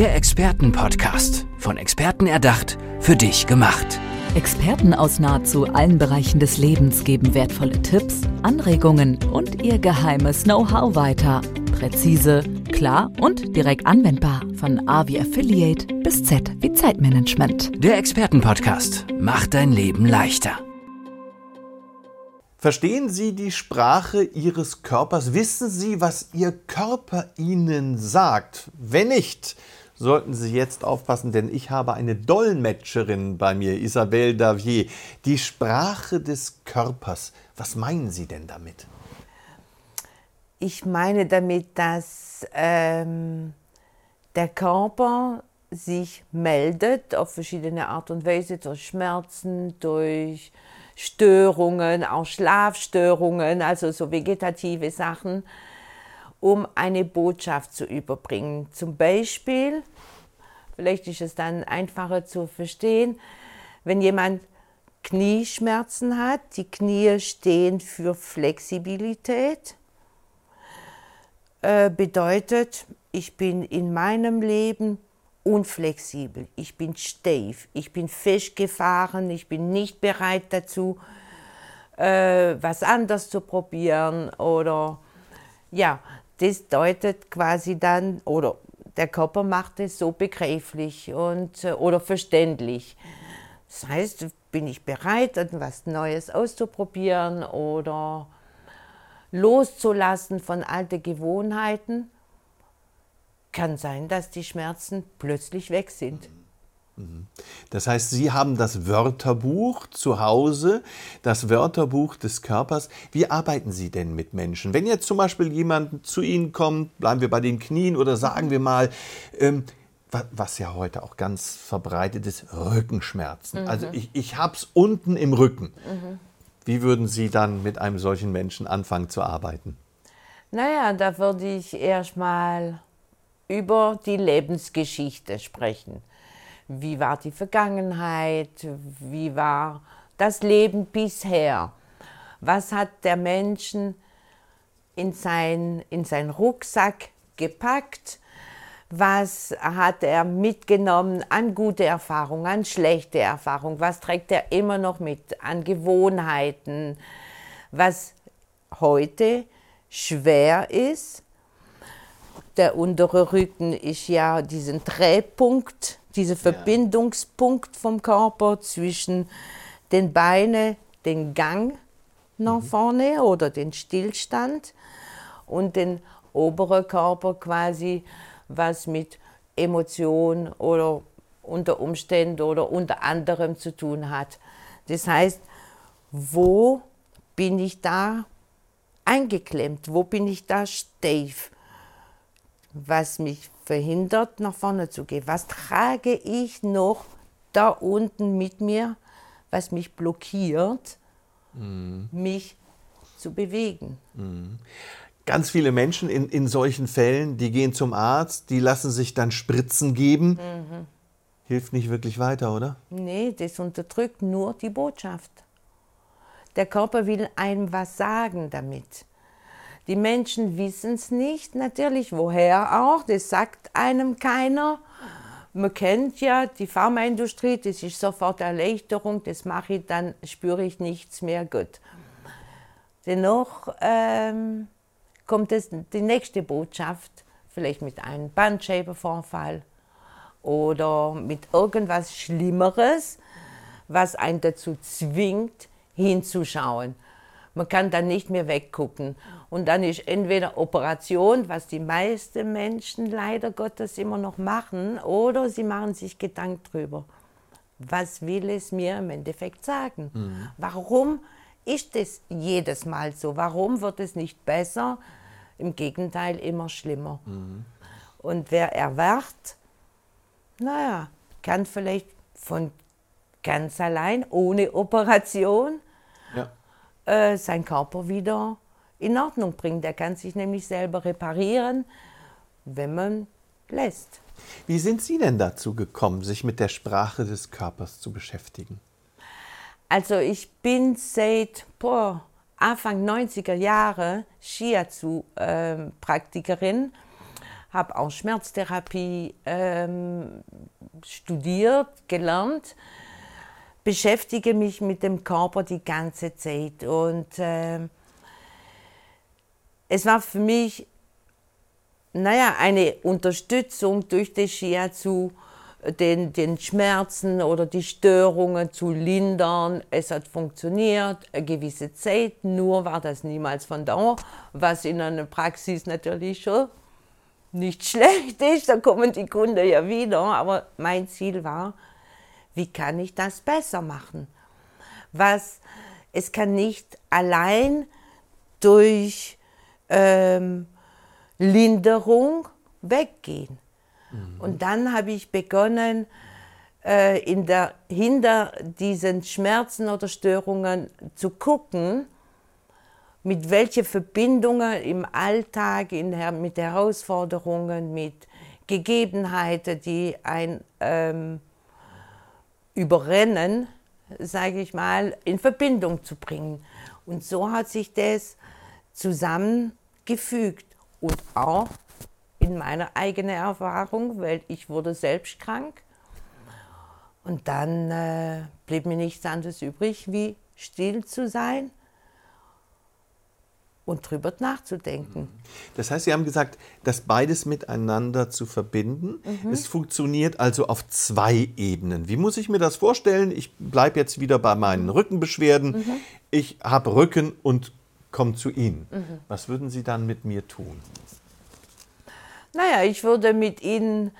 Der Expertenpodcast. Von Experten erdacht, für dich gemacht. Experten aus nahezu allen Bereichen des Lebens geben wertvolle Tipps, Anregungen und ihr geheimes Know-how weiter. Präzise, klar und direkt anwendbar. Von A wie Affiliate bis Z wie Zeitmanagement. Der Expertenpodcast macht dein Leben leichter. Verstehen Sie die Sprache Ihres Körpers? Wissen Sie, was Ihr Körper Ihnen sagt? Wenn nicht, sollten Sie jetzt aufpassen, denn ich habe eine Dolmetscherin bei mir, Isabelle Davier. Die Sprache des Körpers. Was meinen Sie denn damit? Ich meine damit, dass ähm, der Körper sich meldet auf verschiedene Art und Weise, durch Schmerzen, durch Störungen, auch Schlafstörungen, also so vegetative Sachen, um eine Botschaft zu überbringen. Zum Beispiel, vielleicht ist es dann einfacher zu verstehen, wenn jemand Knieschmerzen hat, die Knie stehen für Flexibilität, äh, bedeutet, ich bin in meinem Leben unflexibel, ich bin steif, ich bin festgefahren, ich bin nicht bereit dazu, äh, was anders zu probieren oder ja, das deutet quasi dann oder der Körper macht es so begreiflich und äh, oder verständlich. Das heißt, bin ich bereit, etwas Neues auszuprobieren oder loszulassen von alten Gewohnheiten kann sein, dass die Schmerzen plötzlich weg sind. Das heißt, Sie haben das Wörterbuch zu Hause, das Wörterbuch des Körpers. Wie arbeiten Sie denn mit Menschen? Wenn jetzt zum Beispiel jemand zu Ihnen kommt, bleiben wir bei den Knien oder sagen wir mal, ähm, was ja heute auch ganz verbreitet ist, Rückenschmerzen. Mhm. Also ich, ich habe es unten im Rücken. Mhm. Wie würden Sie dann mit einem solchen Menschen anfangen zu arbeiten? Naja, da würde ich erstmal über die Lebensgeschichte sprechen. Wie war die Vergangenheit? Wie war das Leben bisher? Was hat der Menschen in sein, in sein Rucksack gepackt? Was hat er mitgenommen an gute Erfahrungen, an schlechte Erfahrungen? Was trägt er immer noch mit an Gewohnheiten? Was heute schwer ist, der untere Rücken ist ja diesen Drehpunkt, dieser Verbindungspunkt vom Körper zwischen den Beinen, den Gang nach mhm. vorne oder den Stillstand und den oberen Körper quasi, was mit Emotion oder unter Umständen oder unter anderem zu tun hat. Das heißt, wo bin ich da eingeklemmt? Wo bin ich da steif? Was mich verhindert, nach vorne zu gehen. Was trage ich noch da unten mit mir, was mich blockiert, mhm. mich zu bewegen? Mhm. Ganz viele Menschen in, in solchen Fällen, die gehen zum Arzt, die lassen sich dann Spritzen geben. Mhm. Hilft nicht wirklich weiter, oder? Nee, das unterdrückt nur die Botschaft. Der Körper will einem was sagen damit. Die Menschen wissen es nicht, natürlich, woher auch, das sagt einem keiner. Man kennt ja die Pharmaindustrie, das ist sofort Erleichterung, das mache ich, dann spüre ich nichts mehr gut. Dennoch ähm, kommt es die nächste Botschaft, vielleicht mit einem Bandscheibenvorfall oder mit irgendwas Schlimmeres, was einen dazu zwingt, hinzuschauen. Man kann dann nicht mehr weggucken. Und dann ist entweder Operation, was die meisten Menschen leider Gottes immer noch machen, oder sie machen sich Gedanken drüber. Was will es mir im Endeffekt sagen? Mhm. Warum ist es jedes Mal so? Warum wird es nicht besser? Im Gegenteil, immer schlimmer. Mhm. Und wer erwacht, naja, kann vielleicht von ganz allein, ohne Operation, ja. Äh, sein Körper wieder in Ordnung bringen. Der kann sich nämlich selber reparieren, wenn man lässt. Wie sind Sie denn dazu gekommen, sich mit der Sprache des Körpers zu beschäftigen? Also ich bin seit boah, Anfang 90er Jahre Shiatsu-Praktikerin. habe auch Schmerztherapie ähm, studiert, gelernt, beschäftige mich mit dem Körper die ganze Zeit. Und äh, es war für mich, naja, eine Unterstützung durch die Shiatsu, den, den Schmerzen oder die Störungen zu lindern. Es hat funktioniert, eine gewisse Zeit, nur war das niemals von Dauer, was in einer Praxis natürlich schon nicht schlecht ist, da kommen die Kunden ja wieder, aber mein Ziel war, wie kann ich das besser machen? Was, es kann nicht allein durch ähm, Linderung weggehen. Mhm. Und dann habe ich begonnen, äh, in der, hinter diesen Schmerzen oder Störungen zu gucken, mit welchen Verbindungen im Alltag, in, mit Herausforderungen, mit Gegebenheiten, die ein ähm, überrennen, sage ich mal, in Verbindung zu bringen. Und so hat sich das zusammengefügt und auch in meiner eigenen Erfahrung, weil ich wurde selbst krank. Und dann äh, blieb mir nichts anderes übrig, wie still zu sein und drüber nachzudenken. Das heißt, Sie haben gesagt, das beides miteinander zu verbinden. Mhm. Es funktioniert also auf zwei Ebenen. Wie muss ich mir das vorstellen? Ich bleibe jetzt wieder bei meinen Rückenbeschwerden. Mhm. Ich habe Rücken und komme zu Ihnen. Mhm. Was würden Sie dann mit mir tun? Naja, ich würde mit Ihnen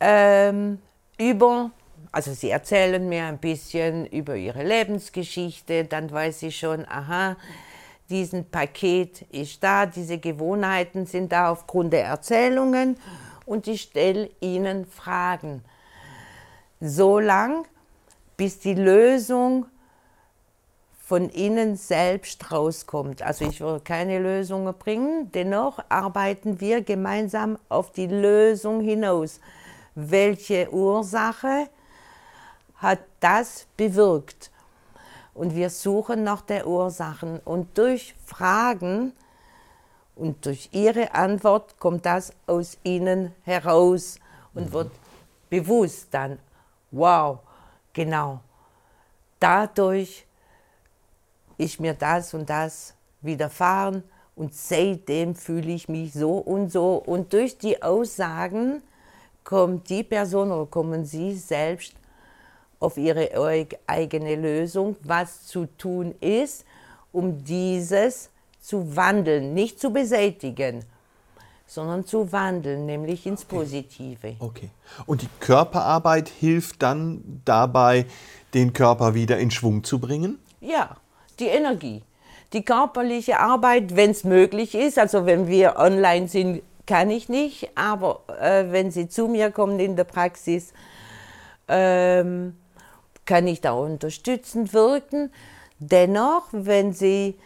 ähm, über also sie erzählen mir ein bisschen über ihre Lebensgeschichte, dann weiß ich schon, aha, diesen Paket ist da, diese Gewohnheiten sind da aufgrund der Erzählungen und ich stelle ihnen Fragen. So lang, bis die Lösung von ihnen selbst rauskommt. Also ich will keine Lösungen bringen, dennoch arbeiten wir gemeinsam auf die Lösung hinaus. Welche Ursache hat das bewirkt? Und wir suchen nach der Ursachen. Und durch Fragen und durch ihre Antwort kommt das aus ihnen heraus und mhm. wird bewusst dann, wow, genau, dadurch ist mir das und das widerfahren und seitdem fühle ich mich so und so. Und durch die Aussagen kommt die Person oder kommen Sie selbst auf ihre eigene Lösung, was zu tun ist, um dieses zu wandeln, nicht zu beseitigen, sondern zu wandeln, nämlich ins Positive. Okay. Und die Körperarbeit hilft dann dabei, den Körper wieder in Schwung zu bringen? Ja, die Energie. Die körperliche Arbeit, wenn es möglich ist, also wenn wir online sind, kann ich nicht, aber äh, wenn Sie zu mir kommen in der Praxis, ähm, kann ich da unterstützend wirken. Dennoch, wenn Sie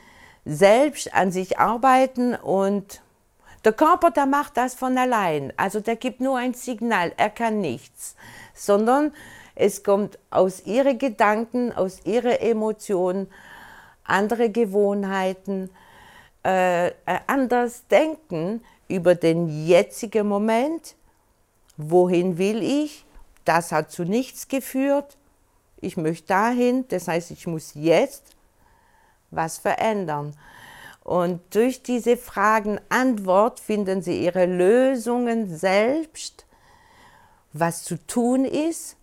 selbst an sich arbeiten und der Körper, der macht das von allein. Also der gibt nur ein Signal, er kann nichts, sondern es kommt aus Ihren Gedanken, aus Ihren Emotionen, andere Gewohnheiten, äh, anders denken über den jetzigen Moment. Wohin will ich? Das hat zu nichts geführt ich möchte dahin, das heißt, ich muss jetzt was verändern. Und durch diese Fragen-Antwort finden Sie Ihre Lösungen selbst, was zu tun ist,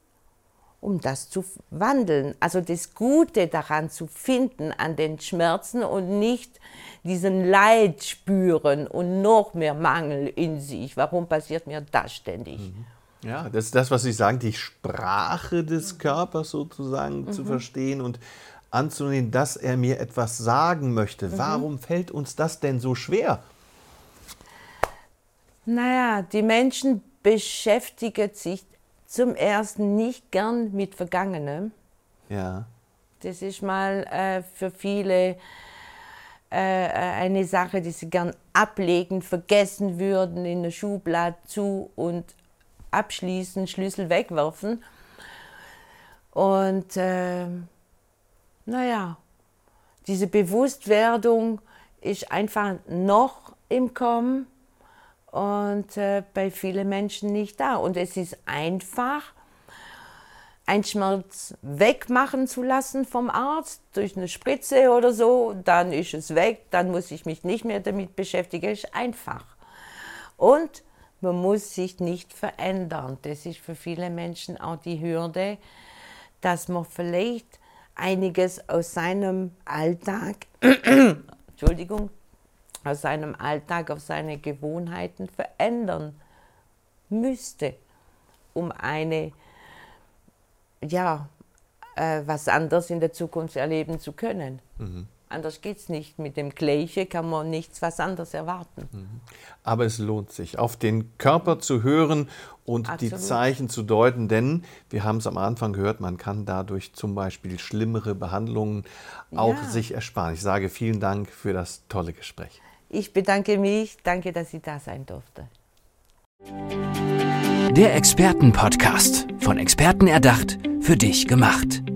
um das zu wandeln. Also das Gute daran zu finden an den Schmerzen und nicht diesen Leid spüren und noch mehr Mangel in sich. Warum passiert mir das ständig? Mhm. Ja, das ist das, was Sie sagen, die Sprache des Körpers sozusagen mhm. zu verstehen und anzunehmen, dass er mir etwas sagen möchte. Mhm. Warum fällt uns das denn so schwer? Naja, die Menschen beschäftigen sich zum ersten nicht gern mit Vergangenem. Ja. Das ist mal äh, für viele äh, eine Sache, die sie gern ablegen, vergessen würden, in der Schublade zu und abschließen, Schlüssel wegwerfen. Und äh, naja, diese Bewusstwerdung ist einfach noch im Kommen und äh, bei vielen Menschen nicht da. Und es ist einfach, einen Schmerz wegmachen zu lassen vom Arzt durch eine Spritze oder so, dann ist es weg, dann muss ich mich nicht mehr damit beschäftigen, ist einfach. Und man muss sich nicht verändern. Das ist für viele Menschen auch die Hürde, dass man vielleicht einiges aus seinem Alltag, Entschuldigung, aus seinem Alltag auf seine Gewohnheiten verändern müsste, um eine, ja, äh, was anderes in der Zukunft erleben zu können. Mhm. Anders geht es nicht. Mit dem Gleiche kann man nichts was anderes erwarten. Mhm. Aber es lohnt sich, auf den Körper zu hören und Absolut. die Zeichen zu deuten, denn wir haben es am Anfang gehört, man kann dadurch zum Beispiel schlimmere Behandlungen auch ja. sich ersparen. Ich sage vielen Dank für das tolle Gespräch. Ich bedanke mich, danke, dass ich da sein durfte. Der Expertenpodcast, von Experten erdacht, für dich gemacht.